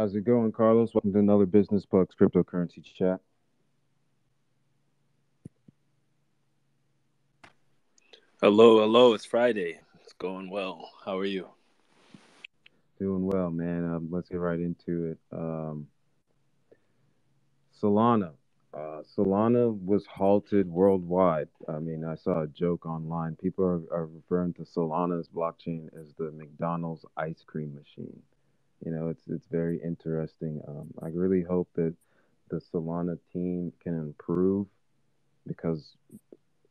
How's it going, Carlos? Welcome to another Business Plugs cryptocurrency chat. Hello, hello. It's Friday. It's going well. How are you? Doing well, man. Um, let's get right into it. Um, Solana. Uh, Solana was halted worldwide. I mean, I saw a joke online. People are, are referring to Solana's blockchain as the McDonald's ice cream machine. You know, it's it's very interesting. Um, I really hope that the Solana team can improve because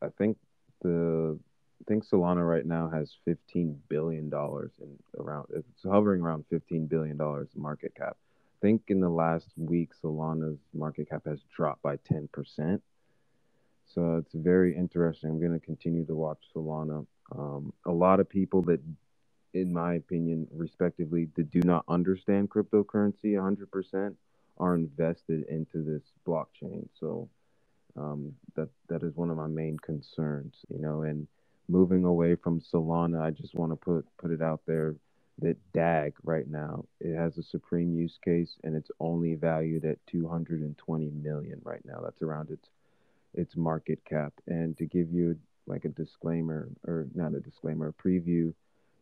I think the I think Solana right now has fifteen billion dollars in around it's hovering around fifteen billion dollars market cap. I think in the last week Solana's market cap has dropped by ten percent. So it's very interesting. I'm going to continue to watch Solana. Um, a lot of people that, in my opinion, respectively, that do not understand cryptocurrency 100% are invested into this blockchain. So um, that that is one of my main concerns, you know. And moving away from Solana, I just want to put put it out there that DAG right now it has a supreme use case and it's only valued at 220 million right now. That's around its its market cap. And to give you like a disclaimer or not a disclaimer, a preview,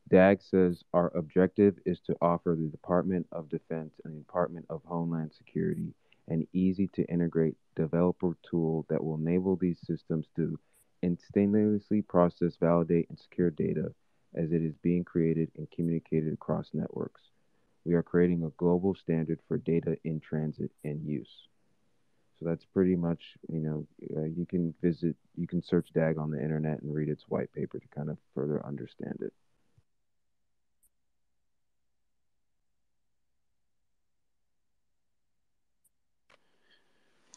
DAG says our objective is to offer the Department of Defense and the Department of Homeland Security an easy to integrate developer tool that will enable these systems to instantaneously process, validate, and secure data as it is being created and communicated across networks. We are creating a global standard for data in transit and use. So that's pretty much, you know, uh, you can visit, you can search DAG on the internet and read its white paper to kind of further understand it.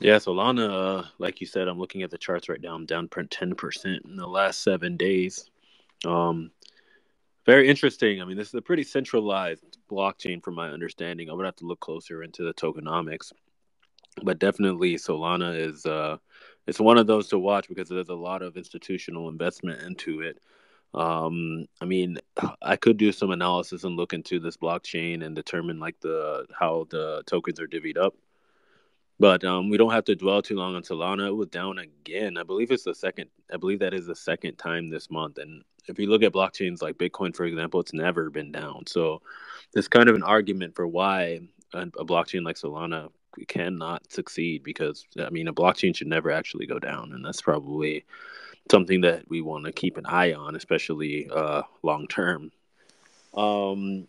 Yeah, Solana, uh, like you said, I'm looking at the charts right now. I'm down 10% in the last seven days. Um, very interesting. I mean, this is a pretty centralized blockchain from my understanding. I would have to look closer into the tokenomics. But definitely Solana is uh it's one of those to watch because there's a lot of institutional investment into it. Um, I mean, I could do some analysis and look into this blockchain and determine like the how the tokens are divvied up. But um, we don't have to dwell too long on Solana. It was down again. I believe it's the second. I believe that is the second time this month. And if you look at blockchains like Bitcoin, for example, it's never been down. So there's kind of an argument for why a, a blockchain like Solana cannot succeed because I mean a blockchain should never actually go down, and that's probably something that we want to keep an eye on, especially uh, long term. Um,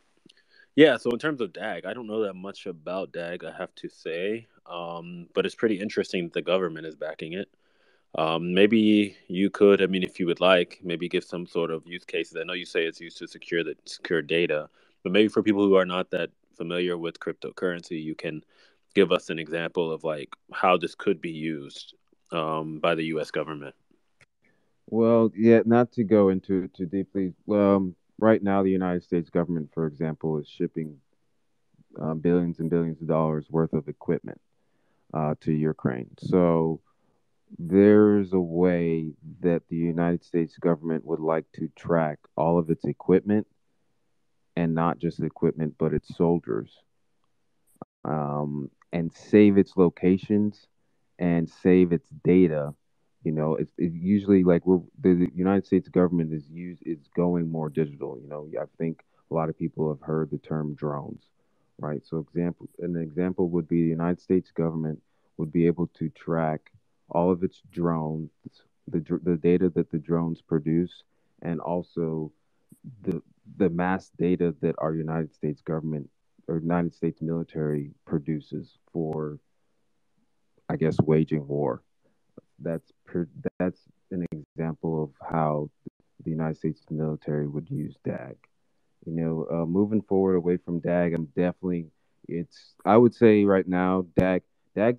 yeah, so in terms of DAG, I don't know that much about DAG, I have to say, um, but it's pretty interesting that the government is backing it. Um, maybe you could, I mean, if you would like, maybe give some sort of use cases. I know you say it's used to secure the secure data, but maybe for people who are not that familiar with cryptocurrency, you can give us an example of like how this could be used um, by the U.S. government. Well, yeah, not to go into too deeply. Um, right now, the United States government, for example, is shipping uh, billions and billions of dollars worth of equipment uh, to Ukraine. So there's a way that the United States government would like to track all of its equipment and not just equipment, but its soldiers, um, and save its locations and save its data you know, it's, it's usually like we're the United States government is used is going more digital. You know, I think a lot of people have heard the term drones, right? So example, an example would be the United States government would be able to track all of its drones, the the data that the drones produce, and also the the mass data that our United States government or United States military produces for, I guess, waging war that's per, that's an example of how the United States military would use DAG. You know, uh, moving forward away from DAG, I'm definitely it's I would say right now DAG DAG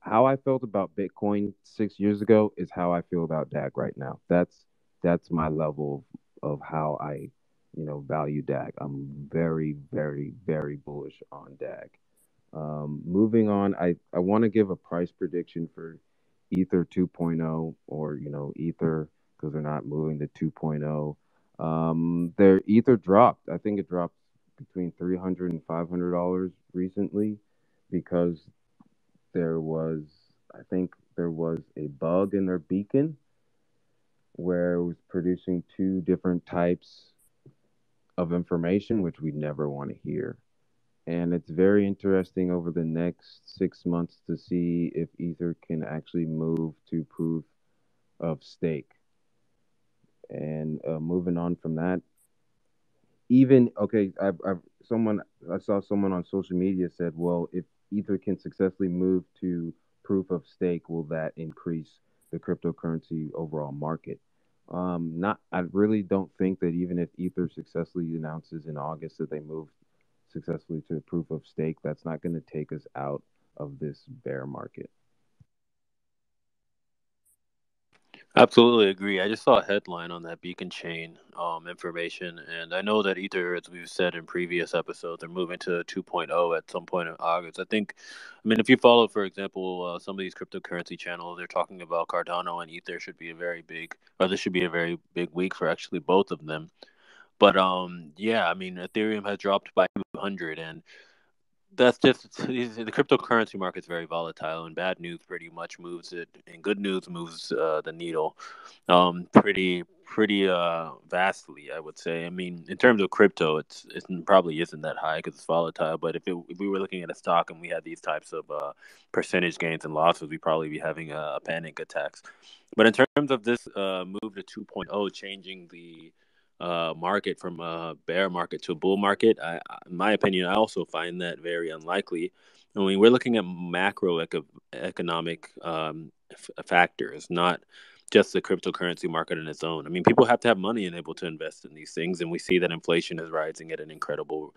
how I felt about Bitcoin six years ago is how I feel about DAG right now. That's that's my level of, how I you know value DAG. I'm very very very bullish on DAG. Um, moving on, I I want to give a price prediction for Ether 2.0 or you know Ether because they're not moving to 2.0. Um, their Ether dropped. I think it dropped between 300 and 500 dollars recently because there was I think there was a bug in their beacon where it was producing two different types of information which we never want to hear. And it's very interesting over the next six months to see if Ether can actually move to proof of stake. And uh, moving on from that, even okay, I've, I've someone I saw someone on social media said, well, if Ether can successfully move to proof of stake, will that increase the cryptocurrency overall market? Um, not, I really don't think that even if Ether successfully announces in August that they move successfully to proof of stake, that's not going to take us out of this bear market. Absolutely agree. I just saw a headline on that beacon chain um, information, and I know that Ether, as we've said in previous episodes, are moving to 2.0 at some point in August. I think, I mean, if you follow, for example, uh, some of these cryptocurrency channels, they're talking about Cardano and Ether should be a very big, or this should be a very big week for actually both of them. But um, yeah, I mean, Ethereum has dropped by 200, and that's just the cryptocurrency market is very volatile, and bad news pretty much moves it, and good news moves uh, the needle, um, pretty pretty uh vastly, I would say. I mean, in terms of crypto, it's it probably isn't that high because it's volatile. But if it, if we were looking at a stock and we had these types of uh, percentage gains and losses, we'd probably be having a, a panic attacks. But in terms of this uh, move to 2.0, changing the uh, market from a bear market to a bull market. I, in my opinion, I also find that very unlikely. I mean, we're looking at macro economic um, f- factors, not just the cryptocurrency market in its own. I mean, people have to have money and able to invest in these things, and we see that inflation is rising at an incredible,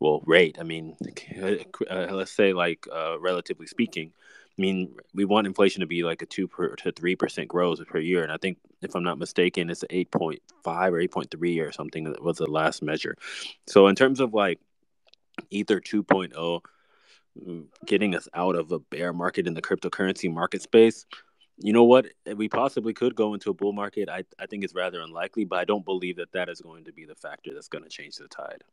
well, rate. I mean, uh, let's say, like, uh, relatively speaking, I mean, we want inflation to be like a two per, to three percent growth per year, and I think if I'm not mistaken, it's eight point five or eight point three or something that was the last measure. So in terms of like Ether 2.0 mm, getting us out of a bear market in the cryptocurrency market space, you know what? We possibly could go into a bull market. I I think it's rather unlikely, but I don't believe that that is going to be the factor that's going to change the tide.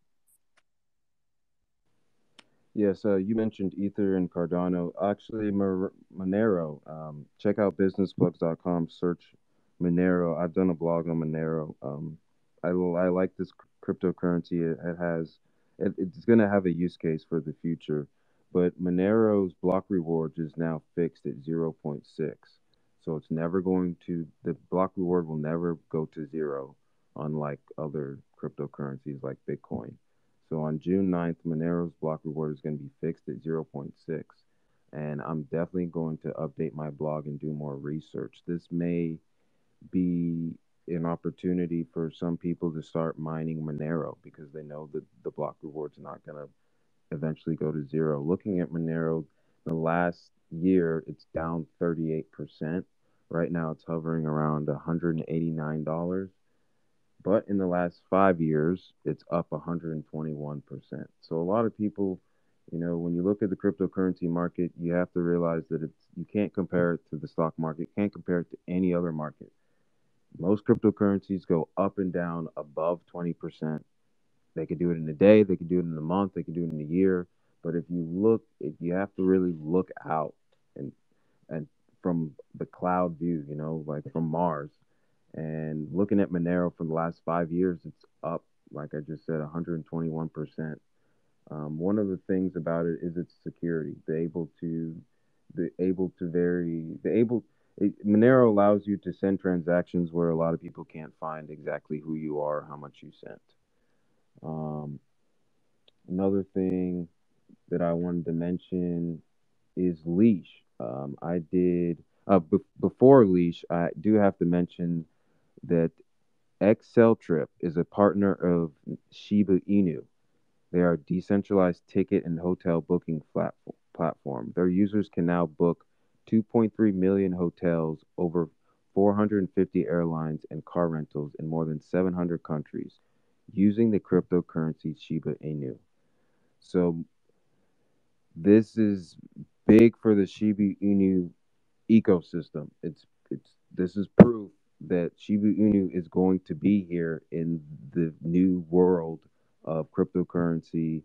Yes, uh, you mentioned Ether and Cardano. Actually, Monero. Um, check out businessplugs.com. Search Monero. I've done a blog on Monero. Um, I, I like this cryptocurrency. It, it has, it, it's going to have a use case for the future. But Monero's block reward is now fixed at 0.6. So it's never going to, the block reward will never go to zero, unlike other cryptocurrencies like Bitcoin. So on June 9th, Monero's block reward is going to be fixed at 0.6. And I'm definitely going to update my blog and do more research. This may be an opportunity for some people to start mining Monero because they know that the block reward's not going to eventually go to zero. Looking at Monero, the last year it's down 38%. Right now it's hovering around $189. But in the last five years, it's up 121%. So a lot of people, you know, when you look at the cryptocurrency market, you have to realize that it's you can't compare it to the stock market, can't compare it to any other market. Most cryptocurrencies go up and down above 20%. They could do it in a day, they could do it in a month, they could do it in a year. But if you look, if you have to really look out and and from the cloud view, you know, like from Mars, and looking at Monero for the last five years, it's up, like I just said, 121%. Um, one of the things about it is its security. They're able to, they're able to vary, they're able, it, Monero allows you to send transactions where a lot of people can't find exactly who you are, how much you sent. Um, another thing that I wanted to mention is Leash. Um, I did, uh, before Leash, I do have to mention that Trip is a partner of Shiba Inu. They are a decentralized ticket and hotel booking platform. Their users can now book 2.3 million hotels, over 450 airlines, and car rentals in more than 700 countries using the cryptocurrency Shiba Inu. So, this is big for the Shiba Inu ecosystem. It's it's this is proof that Shiba Inu is going to be here in the new world of cryptocurrency.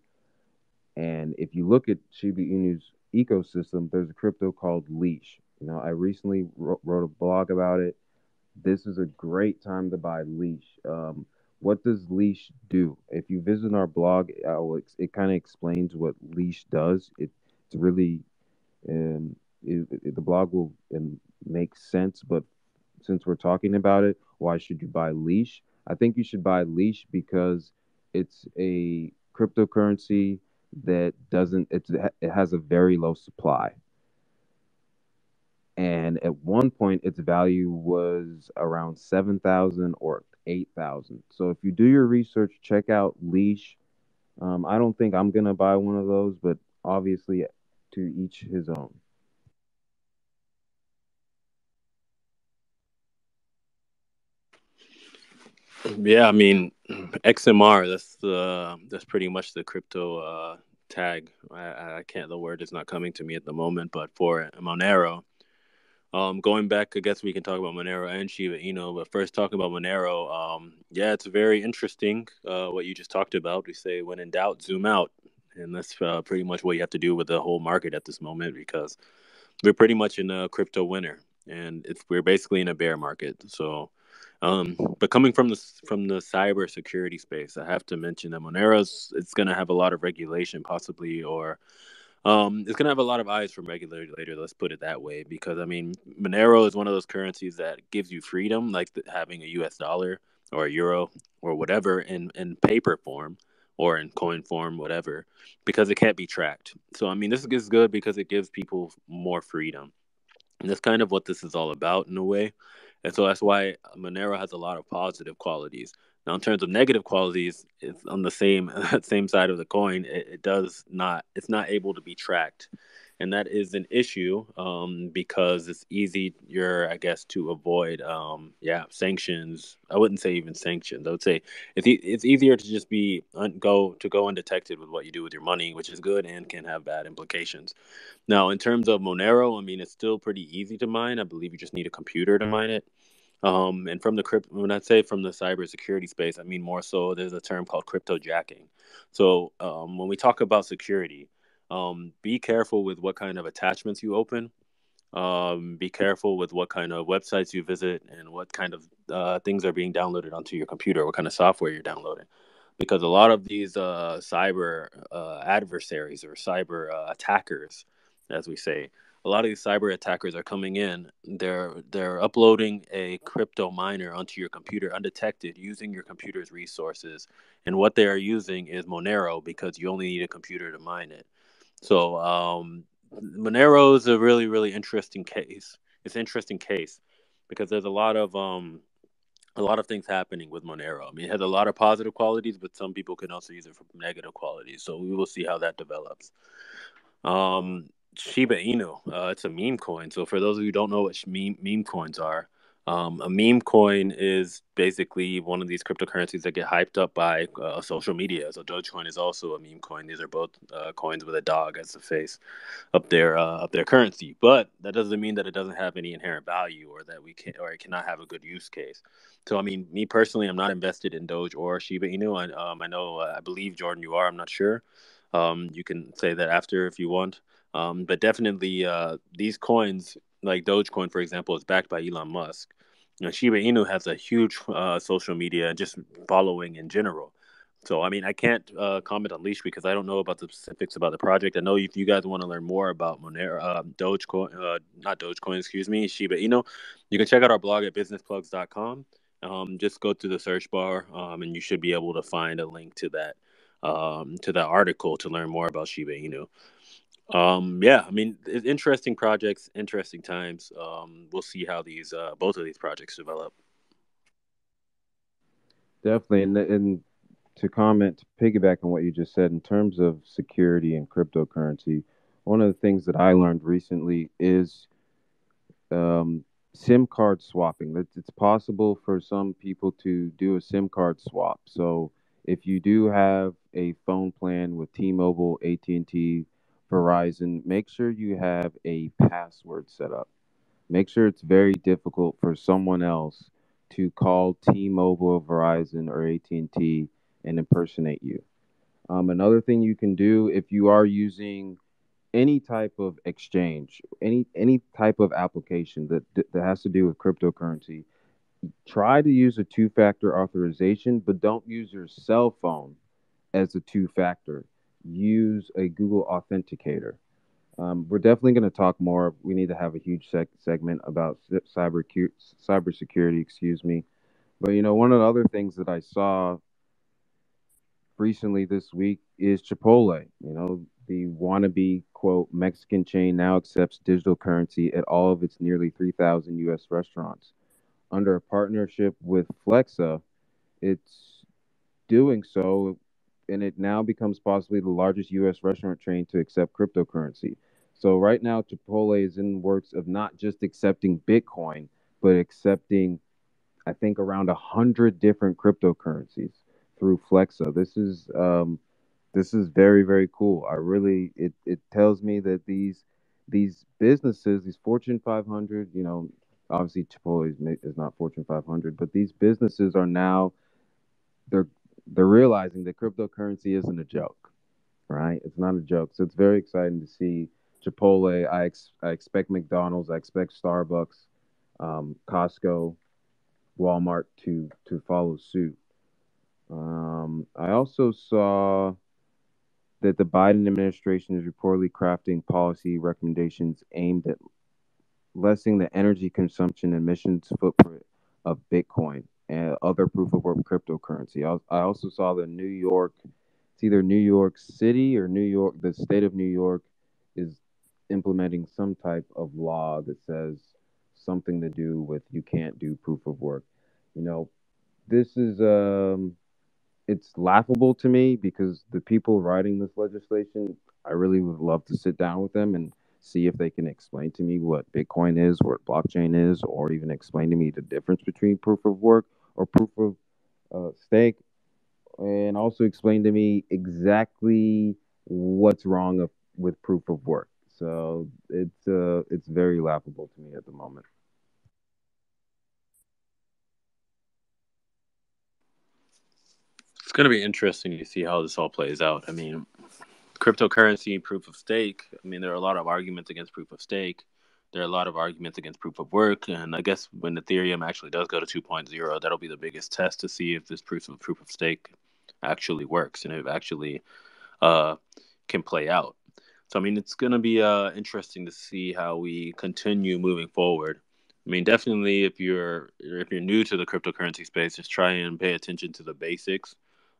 And if you look at Shiba Inu's ecosystem, there's a crypto called Leash. You know, I recently wrote, a blog about it. This is a great time to buy Leash. Um, what does Leash do? If you visit our blog, it kind of explains what Leash does. It, it's really, um, it, it, the blog will um, make sense, but since we're talking about it, why should you buy Leash? I think you should buy Leash because it's a cryptocurrency that doesn't it's it has a very low supply. And at one point its value was around 7,000 or 8,000. So if you do your research, check out Leash. Um, I don't think I'm going to buy one of those, but obviously to each his own. Yeah, I mean XMR. That's the that's pretty much the crypto uh, tag. I, I can't. The word is not coming to me at the moment. But for Monero, um, going back, I guess we can talk about Monero and Shiba Inu. But first, talking about Monero, um, yeah, it's very interesting uh, what you just talked about. We say when in doubt, zoom out, and that's uh, pretty much what you have to do with the whole market at this moment because we're pretty much in a crypto winter, and it's we're basically in a bear market. So um, but coming from the from the cyber security space, I have to mention that Monero's it's going to have a lot of regulation, possibly, or um, it's going to have a lot of eyes from regulators. Let's put it that way, because I mean, Monero is one of those currencies that gives you freedom, like the, having a U.S. dollar or a euro or whatever in in paper form or in coin form, whatever, because it can't be tracked. So I mean, this is good because it gives people more freedom, and that's kind of what this is all about in a way. And so that's why Monero has a lot of positive qualities. Now, in terms of negative qualities, it's on the same same side of the coin. It, it does not. It's not able to be tracked, and that is an issue um, because it's easy. You're, I guess, to avoid, um, yeah, sanctions. I wouldn't say even sanctions. I would say it's e- it's easier to just be un- go to go undetected with what you do with your money, which is good and can have bad implications. Now, in terms of Monero, I mean, it's still pretty easy to mine. I believe you just need a computer to mine it. Um, and from the crypto, when I say from the cybersecurity space, I mean more so there's a term called crypto jacking. So um, when we talk about security, um, be careful with what kind of attachments you open. Um, be careful with what kind of websites you visit and what kind of uh, things are being downloaded onto your computer, what kind of software you're downloading. Because a lot of these uh, cyber uh, adversaries or cyber uh, attackers, as we say, a lot of these cyber attackers are coming in. They're they're uploading a crypto miner onto your computer undetected using your computer's resources. And what they are using is Monero because you only need a computer to mine it. So um, Monero is a really really interesting case. It's an interesting case because there's a lot of um, a lot of things happening with Monero. I mean, it has a lot of positive qualities, but some people can also use it for negative qualities. So we will see how that develops. Um, Shiba Inu. Uh, it's a meme coin. So for those of you who don't know what meme meme coins are, um, a meme coin is basically one of these cryptocurrencies that get hyped up by uh, social media. So Dogecoin is also a meme coin. These are both uh, coins with a dog as the face of their uh, of their currency. But that doesn't mean that it doesn't have any inherent value or that we can or it cannot have a good use case. So I mean, me personally, I'm not invested in Doge or Shiba Inu. I, um, I know, uh, I believe Jordan, you are. I'm not sure. Um, you can say that after if you want. Um, but definitely, uh, these coins, like Dogecoin, for example, is backed by Elon Musk. You know, Shiba Inu has a huge uh, social media just following in general. So, I mean, I can't uh, comment on Leash because I don't know about the specifics about the project. I know if you guys want to learn more about Monero, uh, Dogecoin, uh, not Dogecoin, excuse me, Shiba Inu, you can check out our blog at businessplugs.com. Um, just go to the search bar, um, and you should be able to find a link to that um, to that article to learn more about Shiba Inu. Um, yeah, I mean, interesting projects, interesting times. Um, we'll see how these uh, both of these projects develop. Definitely, and and to comment, to piggyback on what you just said in terms of security and cryptocurrency, one of the things that I learned recently is um, SIM card swapping. It's, it's possible for some people to do a SIM card swap. So if you do have a phone plan with T-Mobile, AT&T, Verizon, make sure you have a password set up. Make sure it's very difficult for someone else to call T-Mobile, Verizon, or AT&T and impersonate you. Um, another thing you can do if you are using any type of exchange, any any type of application that that has to do with cryptocurrency, try to use a two-factor authorization, but don't use your cell phone as a two-factor. Use a Google Authenticator. Um, we're definitely going to talk more. We need to have a huge seg- segment about cyber cybersecurity. Excuse me, but you know, one of the other things that I saw recently this week is Chipotle. You know, the wannabe quote Mexican chain now accepts digital currency at all of its nearly 3,000 U.S. restaurants. Under a partnership with Flexa, it's doing so and it now becomes possibly the largest U.S. restaurant chain to accept cryptocurrency. So right now, Chipotle is in works of not just accepting Bitcoin, but accepting, I think, around a hundred different cryptocurrencies through Flexa. This is um, this is very very cool. I really it it tells me that these these businesses, these Fortune 500, you know, obviously Chipotle is, is not Fortune 500, but these businesses are now they're they're realizing that cryptocurrency isn't a joke, right? It's not a joke. So it's very exciting to see Chipotle. I, ex- I expect McDonald's. I expect Starbucks, um, Costco, Walmart to to follow suit. Um, I also saw that the Biden administration is reportedly crafting policy recommendations aimed at lessening the energy consumption and emissions footprint of Bitcoin and other proof of work cryptocurrency. I, also saw the New York, it's either New York City or New York, the state of New York is implementing some type of law that says something to do with you can't do proof of work. You know, this is um it's laughable to me because the people writing this legislation, I really would love to sit down with them and see if they can explain to me what Bitcoin is, what blockchain is, or even explain to me the difference between proof of work or proof of uh, stake, and also explain to me exactly what's wrong of, with proof of work. So it's uh, it's very laughable to me at the moment. It's going to be interesting to see how this all plays out. I mean, cryptocurrency, proof of stake. I mean, there are a lot of arguments against proof of stake. There are a lot of arguments against proof of work, and I guess when Ethereum actually does go to 2.0, that'll be the biggest test to see if this proof of proof of stake actually works and it actually uh, can play out. So I mean, it's going to be uh, interesting to see how we continue moving forward. I mean, definitely if you're if you're new to the cryptocurrency space, just try and pay attention to the basics.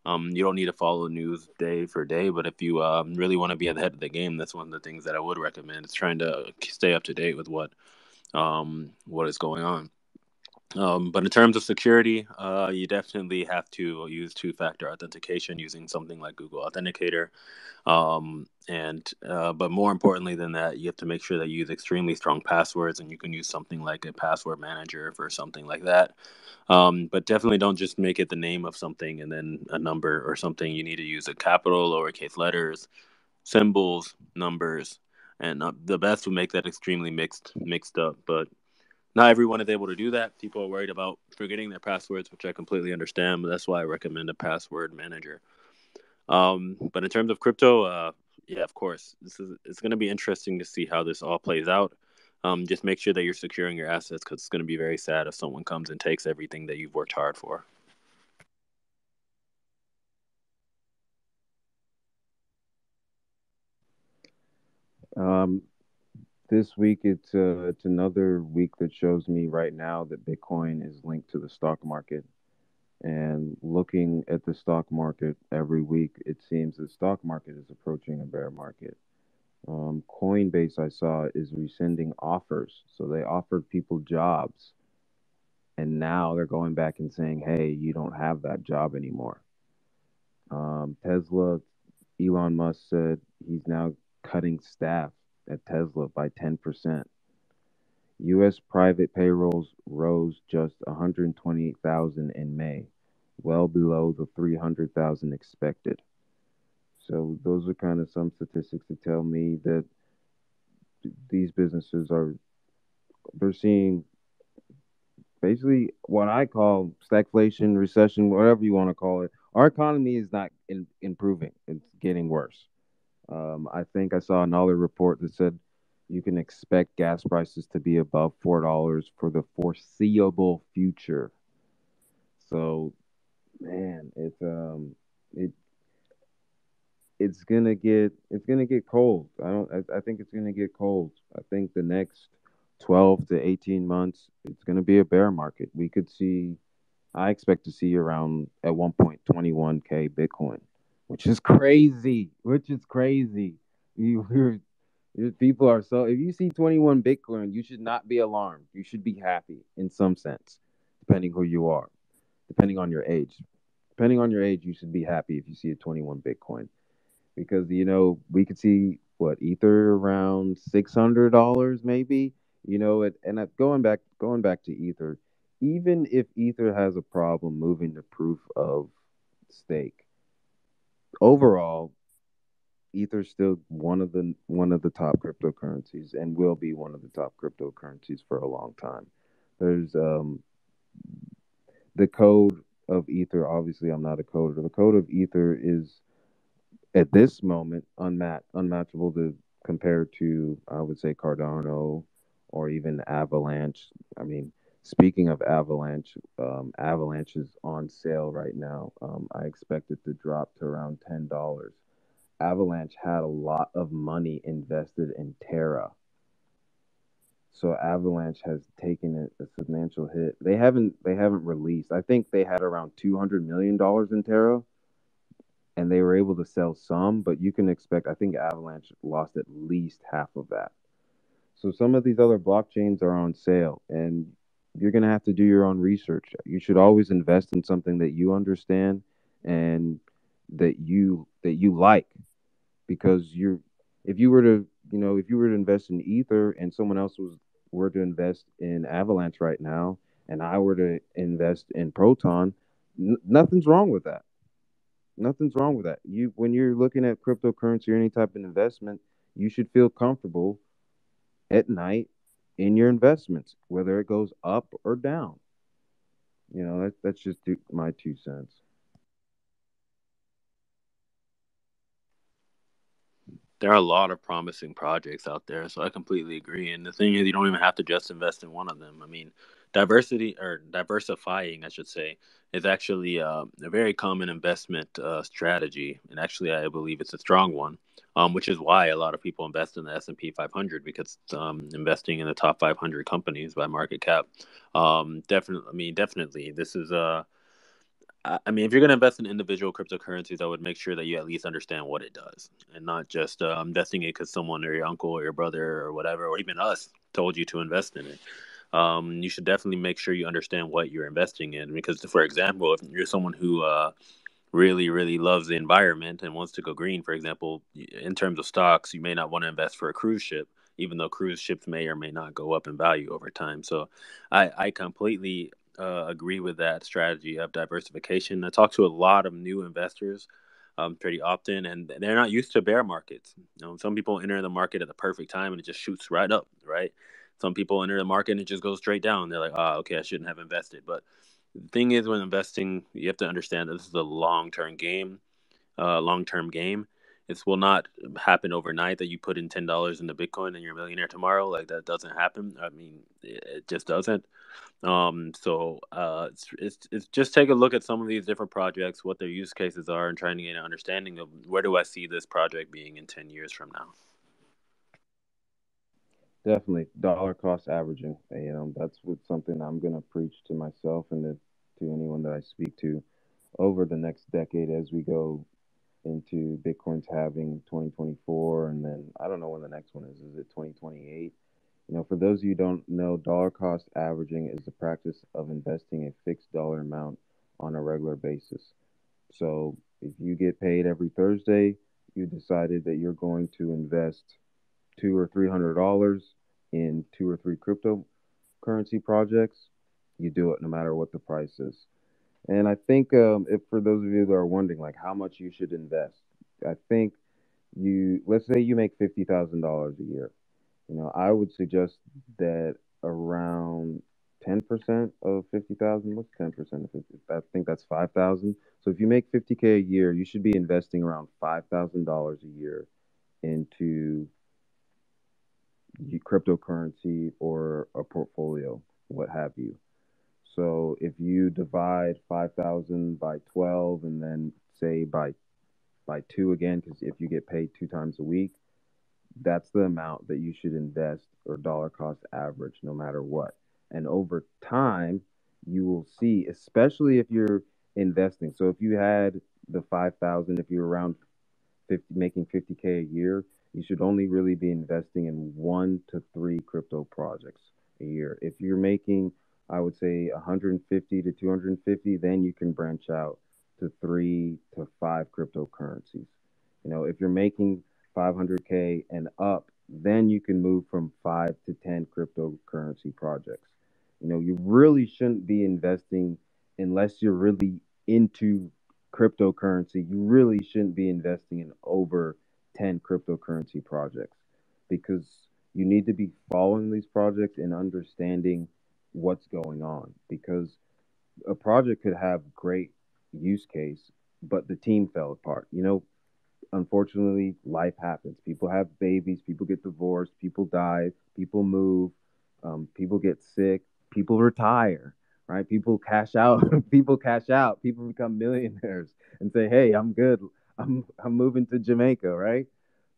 Um, you don't need to follow news day for day, but if you um, really want to be at the head of the game, that's one of the things that I would recommend. Is trying to stay up to date with what um, what is going on. Um, but in terms of security, uh, you definitely have to use two-factor authentication using something like Google Authenticator. Um, and uh, but more importantly than that, you have to make sure that you use extremely strong passwords, and you can use something like a password manager for something like that. Um, but definitely don't just make it the name of something and then a number or something. You need to use a capital, lowercase letters, symbols, numbers, and uh, the best would make that extremely mixed mixed up. But not everyone is able to do that. People are worried about forgetting their passwords, which I completely understand. But that's why I recommend a password manager. Um, but in terms of crypto, uh, yeah, of course, this is it's going to be interesting to see how this all plays out. Um, just make sure that you're securing your assets because it's going to be very sad if someone comes and takes everything that you've worked hard for. Um, this week it's uh, it's another week that shows me right now that Bitcoin is linked to the stock market. And looking at the stock market every week, it seems the stock market is approaching a bear market. Um, Coinbase, I saw, is rescinding offers. So they offered people jobs. And now they're going back and saying, hey, you don't have that job anymore. Um, Tesla, Elon Musk said he's now cutting staff at Tesla by 10%. U.S. private payrolls rose just 128,000 in May, well below the 300,000 expected. So those are kind of some statistics to tell me that these businesses are they're seeing basically what I call stagflation, recession, whatever you want to call it, our economy is not in, improving; it's getting worse. Um, I think I saw another report that said you can expect gas prices to be above four dollars for the foreseeable future. So, man, it's um, it it's gonna get it's gonna get cold. I don't. I, I think it's gonna get cold. I think the next twelve to eighteen months, it's gonna be a bear market. We could see. I expect to see around at one point twenty one k Bitcoin, which is crazy. Which is crazy. You hear people are so. If you see twenty one Bitcoin, you should not be alarmed. You should be happy in some sense, depending who you are, depending on your age. Depending on your age, you should be happy if you see a twenty one Bitcoin because you know we could see what ether around six hundred dollars maybe you know it, and going back going back to ether even if ether has a problem moving to proof of stake overall ether's still one of the one of the top cryptocurrencies and will be one of the top cryptocurrencies for a long time there's um the code of ether obviously i'm not a coder the code of ether is at this moment unmat unmatchable to compare to I would say Cardano or even Avalanche. I mean, speaking of Avalanche, um, Avalanche is on sale right now. Um, I expect it to drop to around ten dollars. Avalanche had a lot of money invested in Terra. So Avalanche has taken a, a substantial hit. They haven't they haven't released. I think they had around two hundred million dollars in Terra and they were able to sell some, but you can expect, I think Avalanche lost at least half of that. So some of these other blockchains are on sale, and you're going to have to do your own research. You should always invest in something that you understand and that you that you like because you're if you were to you know if you were to invest in ether and someone else was were to invest in avalanche right now and i were to invest in proton n- nothing's wrong with that Nothing's wrong with that. You when you're looking at cryptocurrency or any type of investment, you should feel comfortable at night in your investments, whether it goes up or down. You know, that, that's just my two cents. There are a lot of promising projects out there, so I completely agree. And the thing is, you don't even have to just invest in one of them. I mean, diversity or diversifying, I should say, is actually uh, a very common investment uh, strategy, and actually, I believe it's a strong one. Um, which is why a lot of people invest in the S and P 500 because um, investing in the top 500 companies by market cap. Um, definitely, I mean, definitely, this is a I mean, if you're going to invest in individual cryptocurrencies, I would make sure that you at least understand what it does and not just uh, investing it because someone or your uncle or your brother or whatever, or even us told you to invest in it. Um, you should definitely make sure you understand what you're investing in. Because, for example, if you're someone who uh, really, really loves the environment and wants to go green, for example, in terms of stocks, you may not want to invest for a cruise ship, even though cruise ships may or may not go up in value over time. So I, I completely uh, agree with that strategy of diversification. I talk to a lot of new investors um, pretty often, and they're not used to bear markets. You know, some people enter the market at the perfect time and it just shoots right up, right? Some people enter the market and it just goes straight down. They're like, oh, okay, I shouldn't have invested. But the thing is, when investing, you have to understand that this is a long term game, uh, long term game. This will not happen overnight that you put in ten dollars into Bitcoin and you're a millionaire tomorrow. Like that doesn't happen. I mean, it, just doesn't. Um, so uh, it's, it's, it's just take a look at some of these different projects, what their use cases are, and trying to get an understanding of where do I see this project being in ten years from now. Definitely dollar cost averaging. You um, know, that's what something I'm gonna preach to myself and to, to anyone that I speak to over the next decade as we go into Bitcoin's halving 2024, and then I don't know when the next one is. Is it 2028? You know, for those of you don't know, dollar cost averaging is the practice of investing a fixed dollar amount on a regular basis. So if you get paid every Thursday, you decided that you're going to invest two or three hundred dollars in two or three cryptocurrency projects, you do it no matter what the price is. And I think um, if for those of you that are wondering, like how much you should invest, I think you let's say you make fifty thousand dollars a year. You know, I would suggest that around ten percent of fifty thousand. What's ten percent of fifty? I think that's five thousand. So if you make fifty k a year, you should be investing around five thousand dollars a year into cryptocurrency or a portfolio, what have you. So if you divide five thousand by twelve, and then say by by two again, because if you get paid two times a week, that's the amount that you should invest or dollar cost average, no matter what. And over time, you will see, especially if you're investing. So if you had the 5,000, if you're around 50, making 50K a year, you should only really be investing in one to three crypto projects a year. If you're making, I would say 150 to 250, then you can branch out to three to five cryptocurrencies. You know, if you're making 500K and up, then you can move from five to 10 cryptocurrency projects. You know, you really shouldn't be investing unless you're really into cryptocurrency. You really shouldn't be investing in over 10 cryptocurrency projects because you need to be following these projects and understanding what's going on because a project could have great use case but the team fell apart you know unfortunately, life happens. People have babies, people get divorced, people die, people move, um, people get sick, people retire, right? People cash out, people cash out, people become millionaires and say, "Hey, I'm good. I'm I'm moving to Jamaica," right?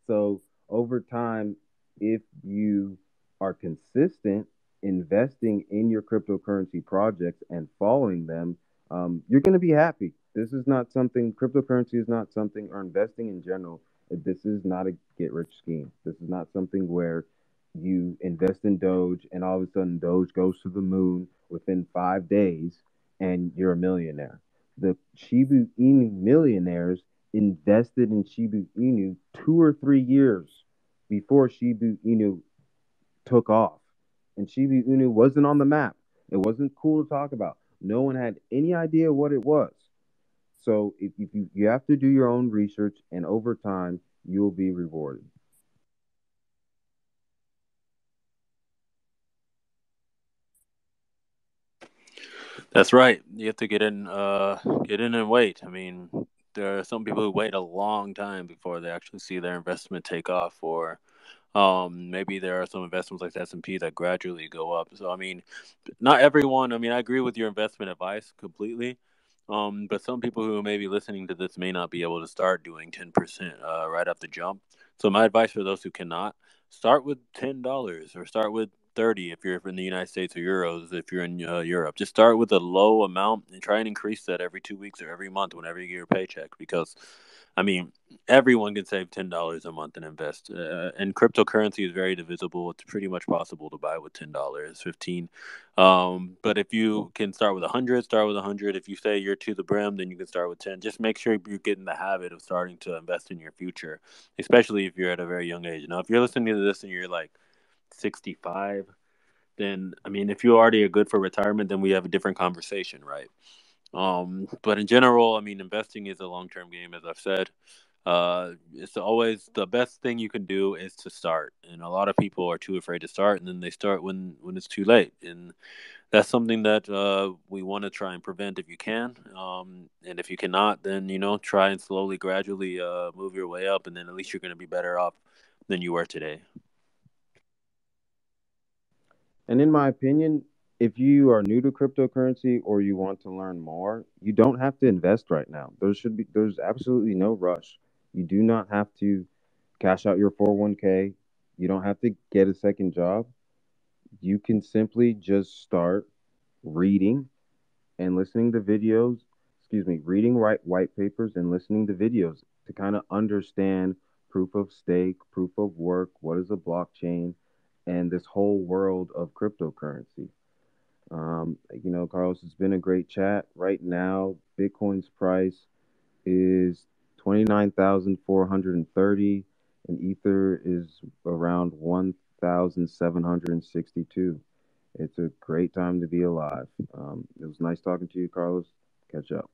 So over time, if you are consistent investing in your cryptocurrency projects and following them, um, you're going to be happy. This is not something, cryptocurrency is not something, or investing in general, this is not a get rich scheme. This is not something where you invest in Doge and all of a sudden Doge goes to the moon within five days and you're a millionaire. The Shiba Inu millionaires invested in Shiba Inu two or three years before Shiba Inu took off. And Shiba Inu wasn't on the map. It wasn't cool to talk about. No one had any idea what it was. So if, if you, you have to do your own research, and over time, you will be rewarded. That's right. You have to get in, uh, get in and wait. I mean, there are some people who wait a long time before they actually see their investment take off, or um, maybe there are some investments like the S and P that gradually go up. So I mean, not everyone. I mean, I agree with your investment advice completely. Um, but some people who may be listening to this may not be able to start doing 10% uh, right off the jump. So my advice for those who cannot, start with $10 or start with 30 if you're in the United States or euros if you're in uh, Europe. Just start with a low amount and try and increase that every 2 weeks or every month whenever you get your paycheck because I mean, everyone can save ten dollars a month and invest. Uh, and cryptocurrency is very divisible. It's pretty much possible to buy with ten dollars, fifteen. Um, but if you can start with a hundred, start with a hundred. If you say you're to the brim, then you can start with ten. Just make sure you get in the habit of starting to invest in your future, especially if you're at a very young age. Now, if you're listening to this and you're like sixty-five, then I mean, if you already are good for retirement, then we have a different conversation, right? Um, but in general, I mean, investing is a long term game, as I've said. Uh, it's always the best thing you can do is to start, and a lot of people are too afraid to start, and then they start when when it's too late, and that's something that uh, we want to try and prevent if you can. Um, and if you cannot, then you know try and slowly, gradually uh, move your way up, and then at least you're going to be better off than you were today. And in my opinion, if you are new to cryptocurrency or you want to learn more, you don't have to invest right now. There should be there's absolutely no rush. You do not have to cash out your 401k. You don't have to get a second job. You can simply just start reading and listening to videos, excuse me, reading white white papers and listening to videos to kind of understand proof of stake, proof of work, what is a blockchain, and this whole world of cryptocurrency. Um, you know, Carlos, it's been a great chat. Right now, Bitcoin's price is 29,430 and Ether is around 1,762. It's a great time to be alive. Um, it was nice talking to you, Carlos. Catch up.